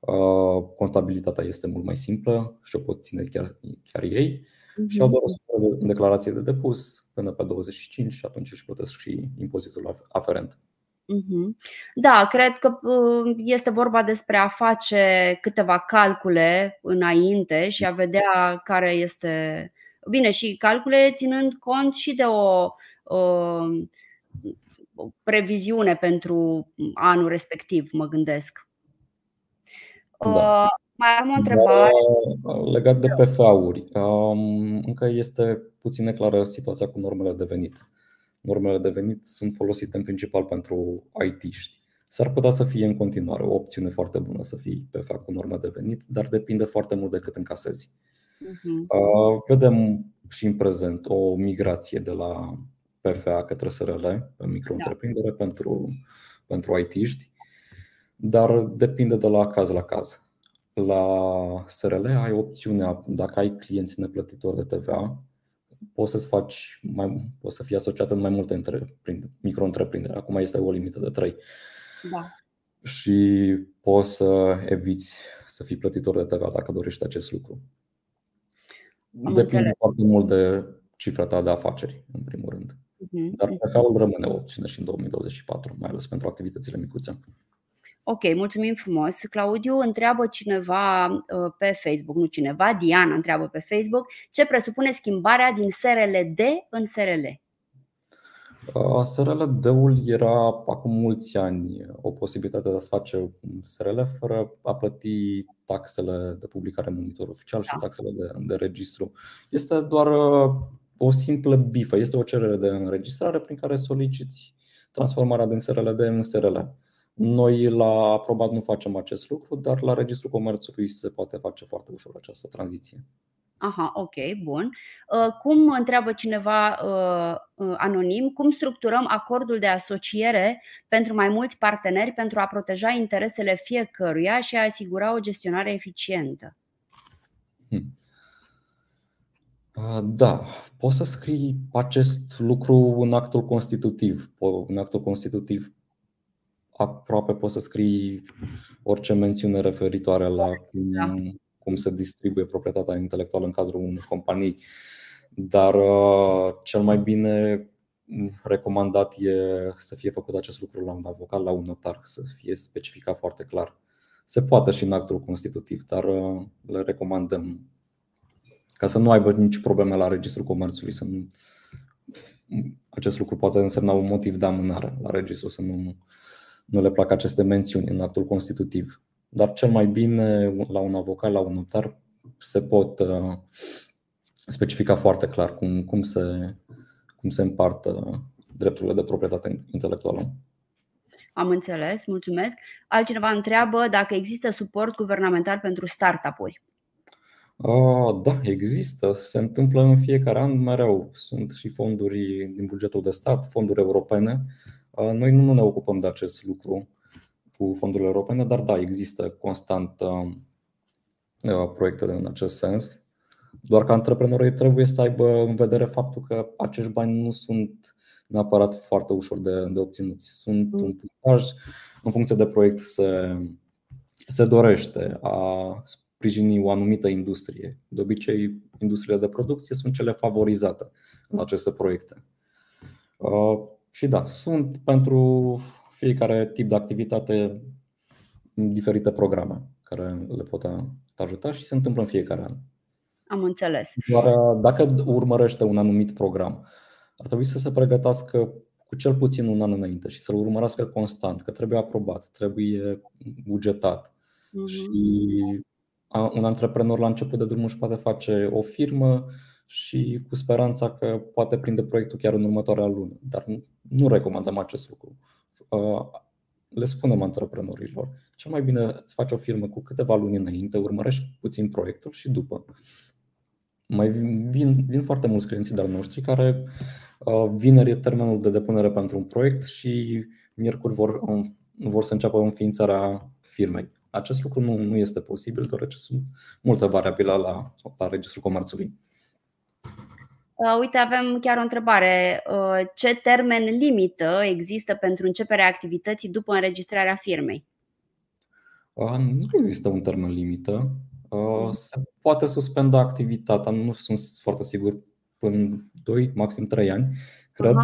Uh, contabilitatea este mult mai simplă și o pot ține chiar, chiar ei uh-huh. și au doar o declarație de depus până pe 25 și atunci își plătesc și impozitul aferent. Mhm. Da, cred că uh, este vorba despre a face câteva calcule înainte și a vedea care este. Bine, și calcule ținând cont și de o, o, o previziune pentru anul respectiv, mă gândesc. Da. Uh, mai am o întrebare. Legat de PFA-uri, um, încă este puțin neclară situația cu normele de venit normele de venit sunt folosite în principal pentru IT-ști. S-ar putea să fie în continuare o opțiune foarte bună să fii PFA cu normă de venit, dar depinde foarte mult de cât încasezi. Uh-huh. Vedem și în prezent o migrație de la PFA către SRL, pe micro-întreprindere, da. pentru, pentru IT-ști, dar depinde de la caz la caz. La SRL ai opțiunea, dacă ai clienți neplătitori de TVA, poți să faci mai, poți să fii asociat în mai multe micro-întreprinderi. Acum este o limită de 3. Da. Și poți să eviți să fii plătitor de TVA dacă dorești acest lucru. Am Depinde înțeles. foarte mult de cifra ta de afaceri, în primul rând. Uh-huh. Dar PFA-ul rămâne o opțiune și în 2024, mai ales pentru activitățile micuțe. Ok, mulțumim frumos. Claudiu întreabă cineva uh, pe Facebook, nu cineva, Diana întreabă pe Facebook, ce presupune schimbarea din SRLD în SRL? Uh, SRLD-ul era acum mulți ani o posibilitate de a face un SRL fără a plăti taxele de publicare în monitor oficial și da. taxele de, de registru. Este doar uh, o simplă bifă, este o cerere de înregistrare prin care soliciți transformarea din SRLD în SRL. Noi la aprobat nu facem acest lucru, dar la Registrul Comerțului se poate face foarte ușor această tranziție. Aha, ok, bun. Uh, cum întreabă cineva uh, uh, anonim, cum structurăm acordul de asociere pentru mai mulți parteneri pentru a proteja interesele fiecăruia și a asigura o gestionare eficientă? Hmm. Da, poți să scrii acest lucru în actul constitutiv. În actul constitutiv aproape poți să scrii orice mențiune referitoare la cum, da. cum se distribuie proprietatea intelectuală în cadrul unei companii. Dar uh, cel mai bine recomandat e să fie făcut acest lucru la un avocat, la un notar, să fie specificat foarte clar. Se poate și în actul constitutiv, dar uh, le recomandăm ca să nu aibă nici probleme la registrul comerțului. Să nu... Acest lucru poate însemna un motiv de amânare la registru, să nu nu le plac aceste mențiuni în actul constitutiv. Dar cel mai bine la un avocat, la un notar, se pot uh, specifica foarte clar cum, cum, se, cum se împartă drepturile de proprietate intelectuală. Am înțeles, mulțumesc. Altcineva întreabă dacă există suport guvernamental pentru startup-uri. Uh, da, există. Se întâmplă în fiecare an mereu. Sunt și fonduri din bugetul de stat, fonduri europene Uh, noi nu ne ocupăm de acest lucru cu fondurile europene, dar da, există constant uh, uh, proiecte în acest sens. Doar că antreprenorii trebuie să aibă în vedere faptul că acești bani nu sunt neapărat foarte ușor de, de obținut. Sunt mm. un punctaj în funcție de proiect se, se dorește a sprijini o anumită industrie. De obicei, industriile de producție sunt cele favorizate în aceste proiecte. Și da, sunt pentru fiecare tip de activitate diferite programe care le pot ajuta și se întâmplă în fiecare an. Am înțeles. Doar dacă urmărește un anumit program, ar trebui să se pregătească cu cel puțin un an înainte și să-l urmărească constant, că trebuie aprobat, trebuie bugetat. Uh-huh. Și un antreprenor la început de drum își poate face o firmă și cu speranța că poate prinde proiectul chiar în următoarea lună. Dar nu recomandăm acest lucru. Le spunem antreprenorilor, cel mai bine să faci o firmă cu câteva luni înainte, urmărești puțin proiectul și după. Mai vin, vin foarte mulți clienți de-al noștri care vineri e termenul de depunere pentru un proiect și miercuri vor, vor să înceapă înființarea firmei. Acest lucru nu, nu este posibil, deoarece sunt multe variabile la, la Registrul Comerțului. Uh, uite, avem chiar o întrebare. Uh, ce termen limită există pentru începerea activității după înregistrarea firmei? Uh, nu există un termen limită. Uh, se poate suspenda activitatea, nu sunt foarte sigur, până 2, maxim 3 ani, cred.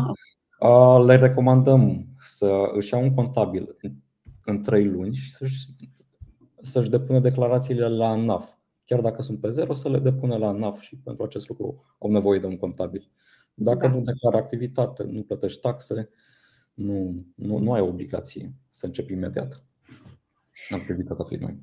Uh, le recomandăm să își iau un contabil în 3 luni și să-și să-și depună declarațiile la NAF. Chiar dacă sunt pe zero, să le depună la NAF și pentru acest lucru au nevoie de un contabil. Dacă da. nu declară activitate, nu plătești taxe, nu, nu, nu ai obligație să începi imediat activitatea firmei.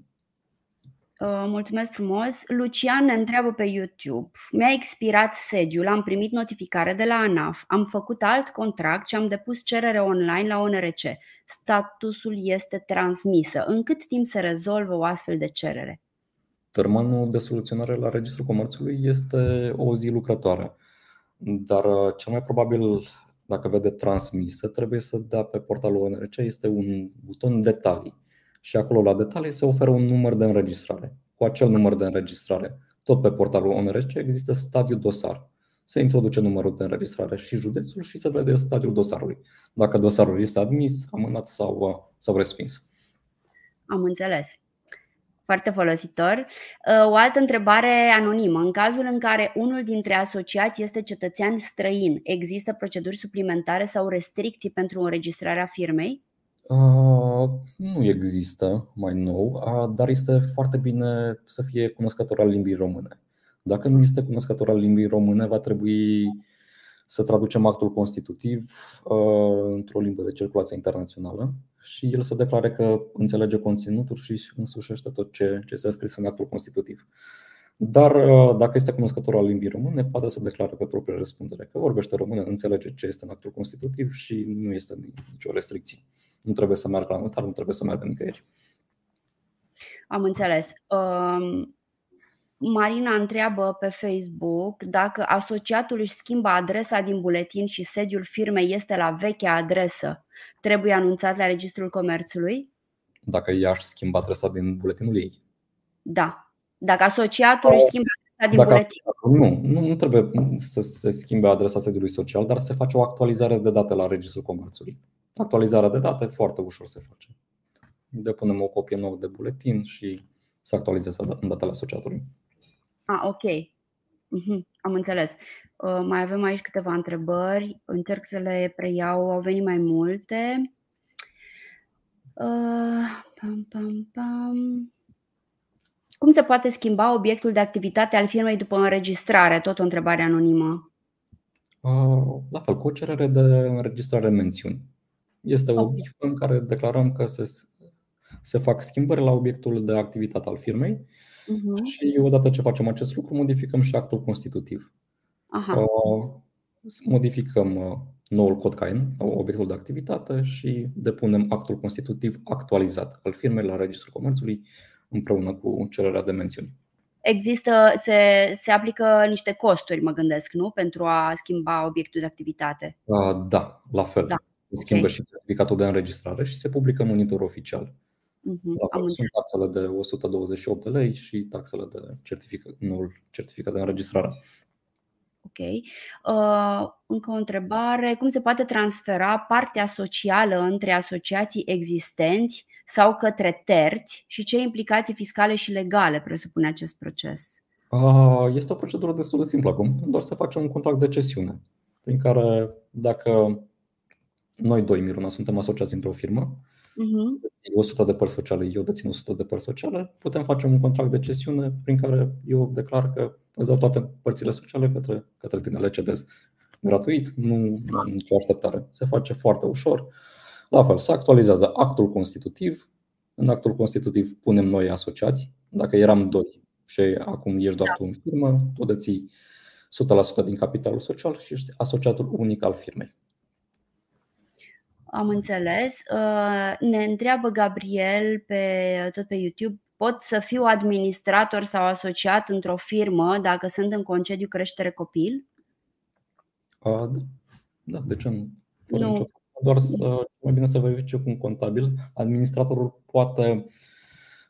Uh, mulțumesc frumos. Lucian ne întreabă pe YouTube. Mi-a expirat sediul, am primit notificare de la ANAF, am făcut alt contract și am depus cerere online la ONRC. Statusul este transmisă. În cât timp se rezolvă o astfel de cerere? Termenul de soluționare la Registrul Comerțului este o zi lucrătoare. Dar uh, cel mai probabil, dacă vede transmisă, trebuie să dea pe portalul ONRC, este un buton detalii și acolo la detalii se oferă un număr de înregistrare. Cu acel număr de înregistrare, tot pe portalul ONRC există stadiul dosar. Se introduce numărul de înregistrare și județul și se vede stadiul dosarului. Dacă dosarul este admis, amânat sau, sau respins. Am înțeles. Foarte folositor. Uh, o altă întrebare anonimă. În cazul în care unul dintre asociați este cetățean străin, există proceduri suplimentare sau restricții pentru înregistrarea firmei? Nu există mai nou, dar este foarte bine să fie cunoscător al limbii române. Dacă nu este cunoscător al limbii române, va trebui să traducem actul constitutiv într-o limbă de circulație internațională și el să declare că înțelege conținutul și însușește tot ce, ce este scris în actul constitutiv. Dar dacă este cunoscător al limbii române, poate să declare pe proprie răspundere că vorbește română, înțelege ce este în actul constitutiv și nu este nicio restricție. Nu trebuie să meargă la notar, nu trebuie să meargă nicăieri. Am înțeles. Um, Marina întreabă pe Facebook dacă asociatul își schimbă adresa din buletin și sediul firmei este la vechea adresă. Trebuie anunțat la Registrul Comerțului? Dacă ea își schimbă adresa din buletinul ei. Da. Dacă asociatul își schimbă adresa din Dacă buletin. Nu, nu, nu trebuie să se schimbe adresa sediului social, dar se face o actualizare de date la Registrul Comerțului. Actualizarea de date foarte ușor se face. Depunem o copie nouă de buletin și se actualizează în datele asociatului. Ah, ok. Mhm, am înțeles. Uh, mai avem aici câteva întrebări. Încerc să le preiau. Au venit mai multe. Uh, pam, pam, pam. Cum se poate schimba obiectul de activitate al firmei după înregistrare? Tot o întrebare anonimă. Uh, la fel, cu o cerere de înregistrare mențiuni. Este o okay. în care declarăm că se, se fac schimbări la obiectul de activitate al firmei uh-huh. și odată ce facem acest lucru, modificăm și actul constitutiv. Aha. Uh, modificăm uh, noul cod CAIN, obiectul de activitate și depunem actul constitutiv actualizat al firmei la Registrul Comerțului împreună cu cererea de mențiuni. Există, se, se aplică niște costuri, mă gândesc, nu? Pentru a schimba obiectul de activitate. Uh, da, la fel. Da. Se schimbă okay. și certificatul de înregistrare și se publică în monitor oficial. Uh-huh. La fel, sunt taxele de 128 de lei și taxele de certificat, noul certificat de înregistrare. Ok. Uh, încă o întrebare. Cum se poate transfera partea socială între asociații existenți sau către terți și ce implicații fiscale și legale presupune acest proces? Este o procedură destul de simplă acum, doar să facem un contract de cesiune, prin care dacă noi doi, Miruna, suntem asociați într-o firmă, uh-huh. 100 de părți sociale, eu dețin 100 de părți sociale, putem face un contract de cesiune prin care eu declar că îți dau toate părțile sociale către, către tine, le cedez gratuit, nu am nicio așteptare. Se face foarte ușor. La fel, se actualizează actul constitutiv. În actul constitutiv punem noi asociați. Dacă eram doi și acum ești doar tu în firmă, tu deții 100% din capitalul social și ești asociatul unic al firmei. Am înțeles. Uh, ne întreabă Gabriel pe, tot pe YouTube pot să fiu administrator sau asociat într-o firmă dacă sunt în concediu creștere copil? A, da. da, de ce nu? nu. Doar să, mai bine să verifice cu un contabil. Administratorul poate,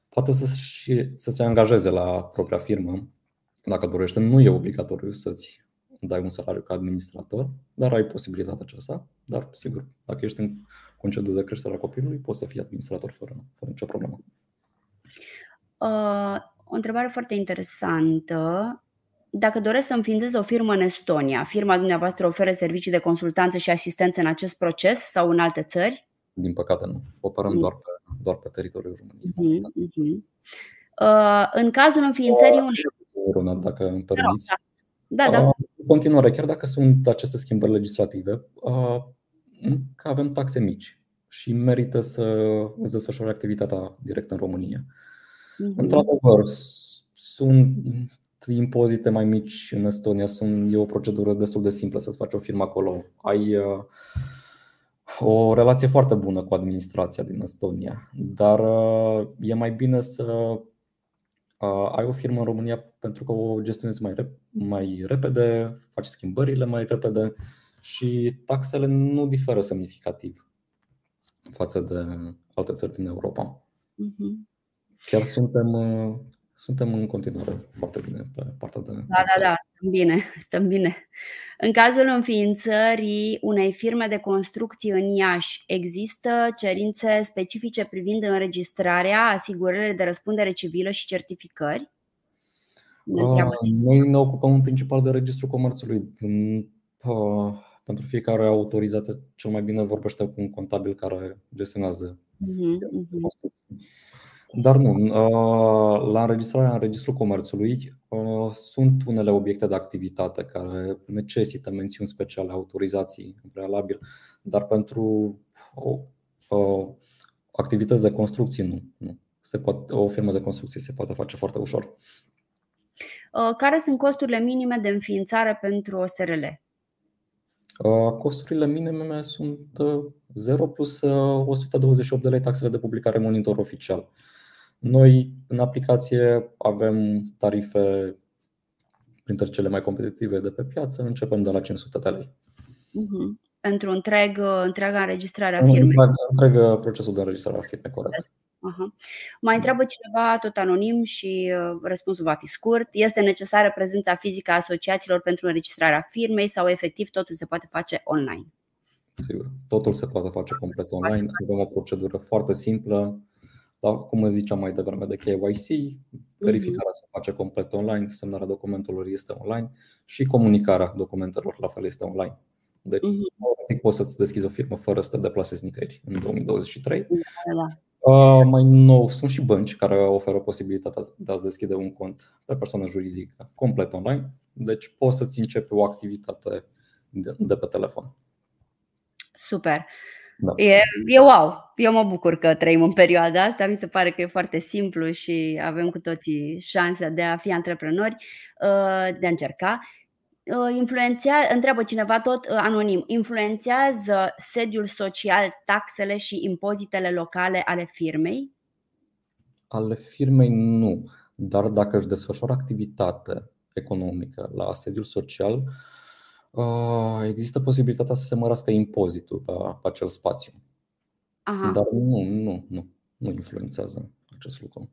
poate să, și, să se angajeze la propria firmă dacă dorește. Nu e obligatoriu să-ți dai un salariu ca administrator, dar ai posibilitatea aceasta. Dar, sigur, dacă ești în concediu de creștere a copilului, poți să fii administrator fără, fără nicio problemă. Uh, o întrebare foarte interesantă. Dacă doresc să înființez o firmă în Estonia, firma dumneavoastră oferă servicii de consultanță și asistență în acest proces sau în alte țări? Din păcate nu. Operăm mm. doar pe, doar pe teritoriul României. Mm-hmm. mm-hmm. Uh, în cazul înființării unei. Rona, dacă îmi permiți. Da, da. Uh, în continuare, chiar dacă sunt aceste schimbări legislative, uh, că avem taxe mici și merită să îți desfășori activitatea direct în România. Mm-hmm. Într-adevăr, sunt impozite mai mici în Estonia, sunt, e o procedură destul de simplă să-ți faci o firmă acolo. Ai uh, o relație foarte bună cu administrația din Estonia, dar uh, e mai bine să uh, ai o firmă în România pentru că o gestionezi mai, rep- mai repede, faci schimbările mai repede și taxele nu diferă semnificativ față de alte țări din Europa. Mm-hmm. Chiar suntem suntem în continuare foarte bine pe partea de. Da, da, da, stăm bine, stăm bine. În cazul înființării unei firme de construcții în Iași, există cerințe specifice privind înregistrarea, asigurările de răspundere civilă și certificări? Uh, noi ne ocupăm în principal de registrul comerțului. Uh, pentru fiecare autorizație, cel mai bine vorbește cu un contabil care gestionează uh-huh, uh-huh. Dar nu, uh, la înregistrarea în Registrul Comerțului uh, sunt unele obiecte de activitate care necesită mențiuni speciale, autorizații în prealabil, dar pentru o, o, activități de construcții nu. nu. Se poate, o firmă de construcții se poate face foarte ușor. Uh, care sunt costurile minime de înființare pentru o SRL? Costurile minime sunt 0 plus 128 de lei taxele de publicare monitor oficial. Noi, în aplicație, avem tarife printre cele mai competitive de pe piață, începem de la 500 de lei. Uh-huh. Pentru întreg, întreaga înregistrare a firmei. Întreg, întreg procesul de înregistrare a firmei, corect. Uh-huh. Mai întreabă cineva, tot anonim și uh, răspunsul va fi scurt. Este necesară prezența fizică a asociațiilor pentru înregistrarea firmei sau efectiv totul se poate face online? Sigur, totul se poate face complet online. Avem o procedură foarte simplă la, cum îți ziceam mai devreme, de KYC, verificarea se face complet online, semnarea documentelor este online și comunicarea documentelor la fel este online. Deci, uh-huh. poți să-ți deschizi o firmă fără să te deplasezi nicăieri în 2023. Da, da. Uh, mai nou, sunt și bănci care oferă posibilitatea de a-ți deschide un cont pe persoană juridică complet online. Deci poți să-ți începi o activitate de, de pe telefon. Super. Da. E, e wow! Eu mă bucur că trăim în perioada asta. Mi se pare că e foarte simplu și avem cu toții șansa de a fi antreprenori, uh, de a încerca. Uh, influențează, întreabă cineva tot uh, anonim, influențează sediul social, taxele și impozitele locale ale firmei? Ale firmei nu, dar dacă își desfășoară activitate economică la sediul social, Uh, există posibilitatea să se mărească impozitul pe, pe acel spațiu. Aha. Dar nu, nu, nu, nu influențează acest lucru.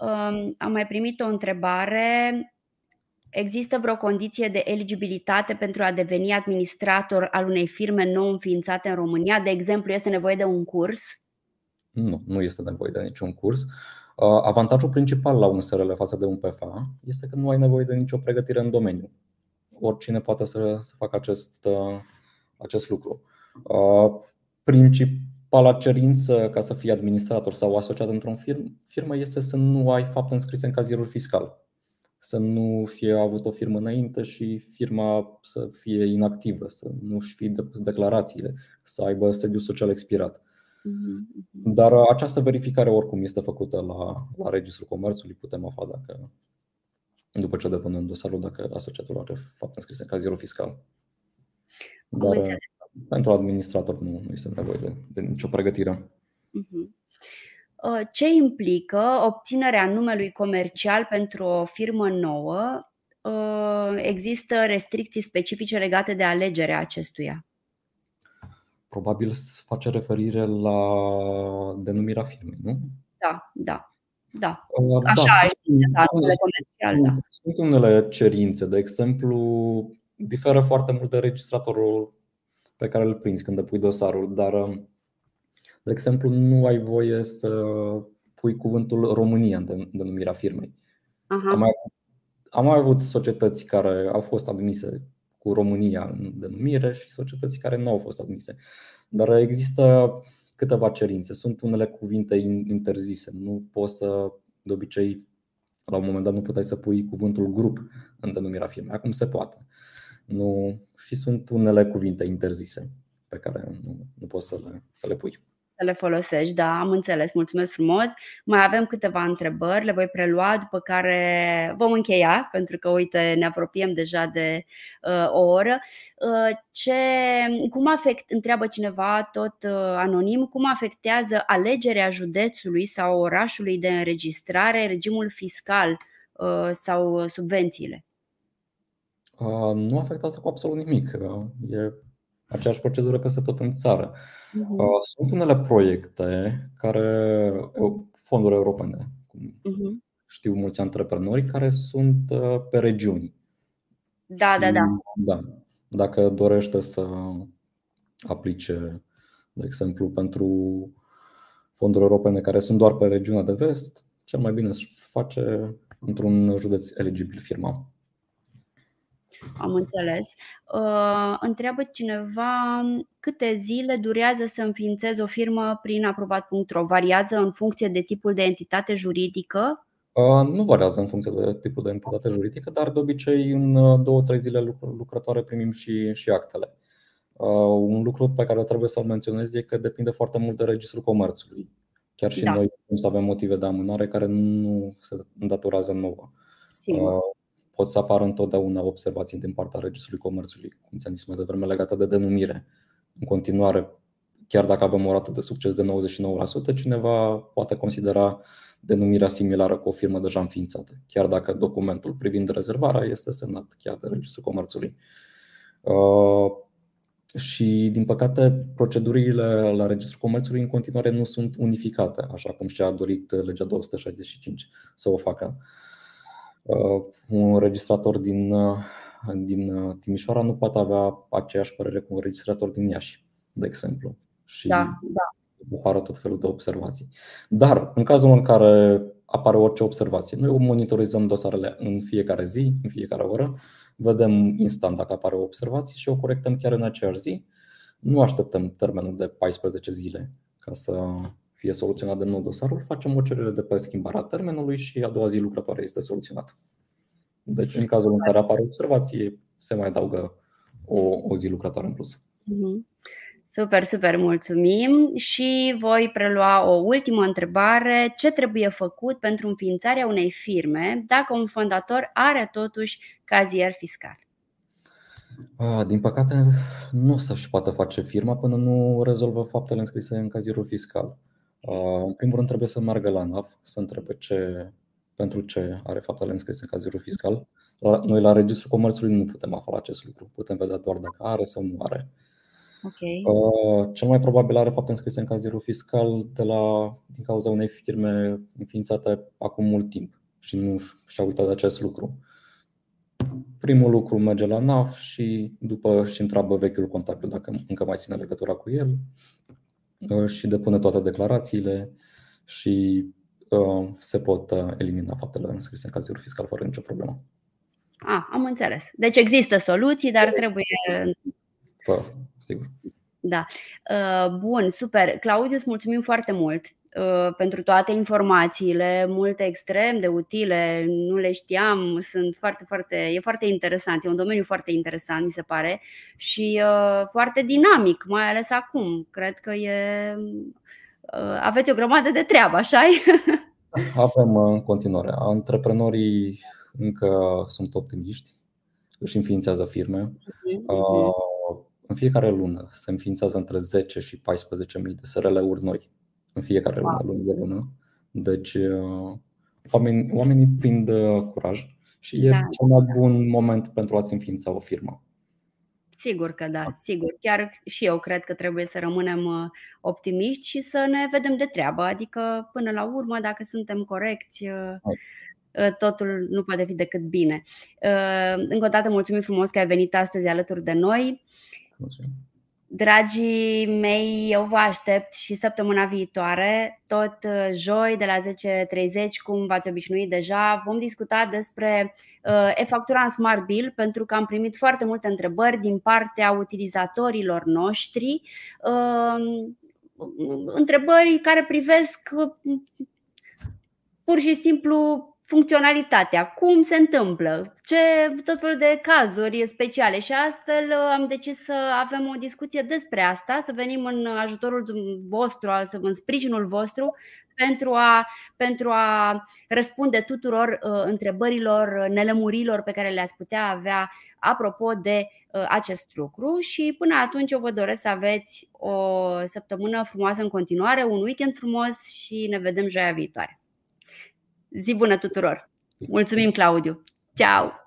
Um, am mai primit o întrebare. Există vreo condiție de eligibilitate pentru a deveni administrator al unei firme nou înființate în România? De exemplu, este nevoie de un curs? Nu, nu este nevoie de niciun curs. Avantajul principal la un SRL față de un PFA este că nu ai nevoie de nicio pregătire în domeniu. Oricine poate să, să facă acest, acest lucru. Principala cerință ca să fii administrator sau asociat într-o firmă este să nu ai fapte înscrise în cazierul fiscal să nu fie avut o firmă înainte și firma să fie inactivă, să nu-și fi depus declarațiile, să aibă sediu social expirat. Mm-hmm. Dar această verificare oricum este făcută la, la Registrul Comerțului, putem afla dacă, după ce depunem dosarul, dacă asociatul are fapt înscris în cazierul fiscal. Dar pentru administrator nu, nu este nevoie de, de nicio pregătire. Mm-hmm. Uh, ce implică obținerea numelui comercial pentru o firmă nouă? Uh, există restricții specifice legate de alegerea acestuia? Probabil face referire la denumirea firmei, nu? Da, da. Da, uh, așa da, sunt, da, comercial, da. Sunt unele cerințe, de exemplu, diferă foarte mult de registratorul pe care îl prinzi când depui dosarul, dar de exemplu, nu ai voie să pui cuvântul România în denumirea firmei. Aha. Am, mai, am mai avut societăți care au fost admise cu România în denumire și societăți care nu au fost admise. Dar există câteva cerințe. Sunt unele cuvinte interzise. Nu poți să, de obicei, la un moment dat nu puteai să pui cuvântul grup în denumirea firmei. Acum se poate. Nu, și sunt unele cuvinte interzise pe care nu, nu poți să le, să le pui să le folosești, da, am înțeles, mulțumesc frumos. Mai avem câteva întrebări, le voi prelua, după care vom încheia, pentru că, uite, ne apropiem deja de uh, o oră. Uh, ce, cum afect, întreabă cineva tot uh, anonim, cum afectează alegerea județului sau orașului de înregistrare regimul fiscal uh, sau subvențiile? Uh, nu afectează cu absolut nimic. Uh, e aceeași procedură peste tot în țară. Uh-huh. Sunt unele proiecte care, fonduri europene, cum uh-huh. știu mulți antreprenori, care sunt uh, pe regiuni. Da, da, da. da. Dacă dorește să aplice, de exemplu, pentru fonduri europene care sunt doar pe regiunea de vest, cel mai bine se face într-un județ eligibil firma. Am înțeles. Uh, întreabă cineva câte zile durează să înființez o firmă prin aprobat.ro. Variază în funcție de tipul de entitate juridică? Uh, nu variază în funcție de tipul de entitate juridică, dar de obicei în uh, două-trei zile lucrătoare primim și, și actele. Un lucru pe care trebuie să-l menționez e că depinde foarte mult de Registrul Comerțului. Chiar și da. noi să avem motive de amânare care nu se îndatorează nouă. Sigur pot să apară întotdeauna observații din partea Registrului Comerțului, cum ți-am zis mai devreme, legate de denumire. În continuare, chiar dacă avem o rată de succes de 99%, cineva poate considera denumirea similară cu o firmă deja înființată, chiar dacă documentul privind rezervarea este semnat chiar de Registrul Comerțului. Uh, și, din păcate, procedurile la Registrul Comerțului în continuare nu sunt unificate, așa cum și-a dorit legea 265 să o facă. Uh, un registrator din, uh, din uh, Timișoara nu poate avea aceeași părere cu un registrator din Iași, de exemplu. Și da, da. apară tot felul de observații. Dar, în cazul în care apare orice observație, noi monitorizăm dosarele în fiecare zi, în fiecare oră, vedem instant dacă apare o observație și o corectăm chiar în aceeași zi. Nu așteptăm termenul de 14 zile ca să fie soluționat de nou dosarul, facem o cerere de pe schimbarea termenului și a doua zi lucrătoare este soluționată. Deci, în cazul în care apare observație, se mai adaugă o, o zi lucrătoare în plus. Mhm. Super, super, mulțumim și voi prelua o ultimă întrebare. Ce trebuie făcut pentru înființarea unei firme dacă un fondator are totuși cazier fiscal? Din păcate, nu o să-și poată face firma până nu rezolvă faptele înscrise în cazierul fiscal. Uh, în primul rând trebuie să meargă la NAV, să întrebe ce, pentru ce are faptele înscrise în cazierul fiscal. Noi la Registrul Comerțului nu putem afla acest lucru, putem vedea doar dacă are sau nu are. Okay. Uh, cel mai probabil are fapte înscrise în cazierul fiscal de la, din cauza unei firme înființate acum mult timp și nu și-a uitat de acest lucru. Primul lucru merge la NAF și după și întreabă vechiul contabil dacă încă mai ține legătura cu el și depune toate declarațiile și se pot elimina faptele înscrise în cazul fiscal fără nicio problemă. Ah, am înțeles. Deci există soluții, dar trebuie. Fără, sigur. Da. Bun, super. Claudiu, îți mulțumim foarte mult. Uh, pentru toate informațiile, multe extrem de utile, nu le știam, sunt foarte, foarte, e foarte interesant, e un domeniu foarte interesant, mi se pare, și uh, foarte dinamic, mai ales acum. Cred că e. Uh, aveți o grămadă de treabă, așa Avem în continuare. Antreprenorii încă sunt optimiști, își înființează firme. Mm-hmm. În fiecare lună se înființează între 10 și 14.000 de SRL-uri noi în fiecare lună, lună de lună. Deci uh, oamenii, oamenii prind uh, curaj și e da. cel mai bun moment pentru a-ți înființa o firmă. Sigur că da, sigur. Chiar și eu cred că trebuie să rămânem uh, optimiști și să ne vedem de treabă. Adică, până la urmă, dacă suntem corecți, totul nu poate fi decât bine. Încă o dată, mulțumim frumos că ai venit astăzi alături de noi. Mulțumim. Dragii mei, eu vă aștept și săptămâna viitoare, tot uh, joi de la 10.30, cum v-ați obișnuit deja, vom discuta despre uh, e-factura în Smart Bill, pentru că am primit foarte multe întrebări din partea utilizatorilor noștri, uh, întrebări care privesc pur și simplu funcționalitatea, cum se întâmplă, ce tot felul de cazuri speciale și astfel uh, am decis să avem o discuție despre asta, să venim în ajutorul vostru, în sprijinul vostru pentru a, pentru a răspunde tuturor uh, întrebărilor, nelămurilor pe care le-ați putea avea apropo de uh, acest lucru și până atunci eu vă doresc să aveți o săptămână frumoasă în continuare, un weekend frumos și ne vedem joia viitoare. Zi bună tuturor! Mulțumim, Claudiu! Ciao!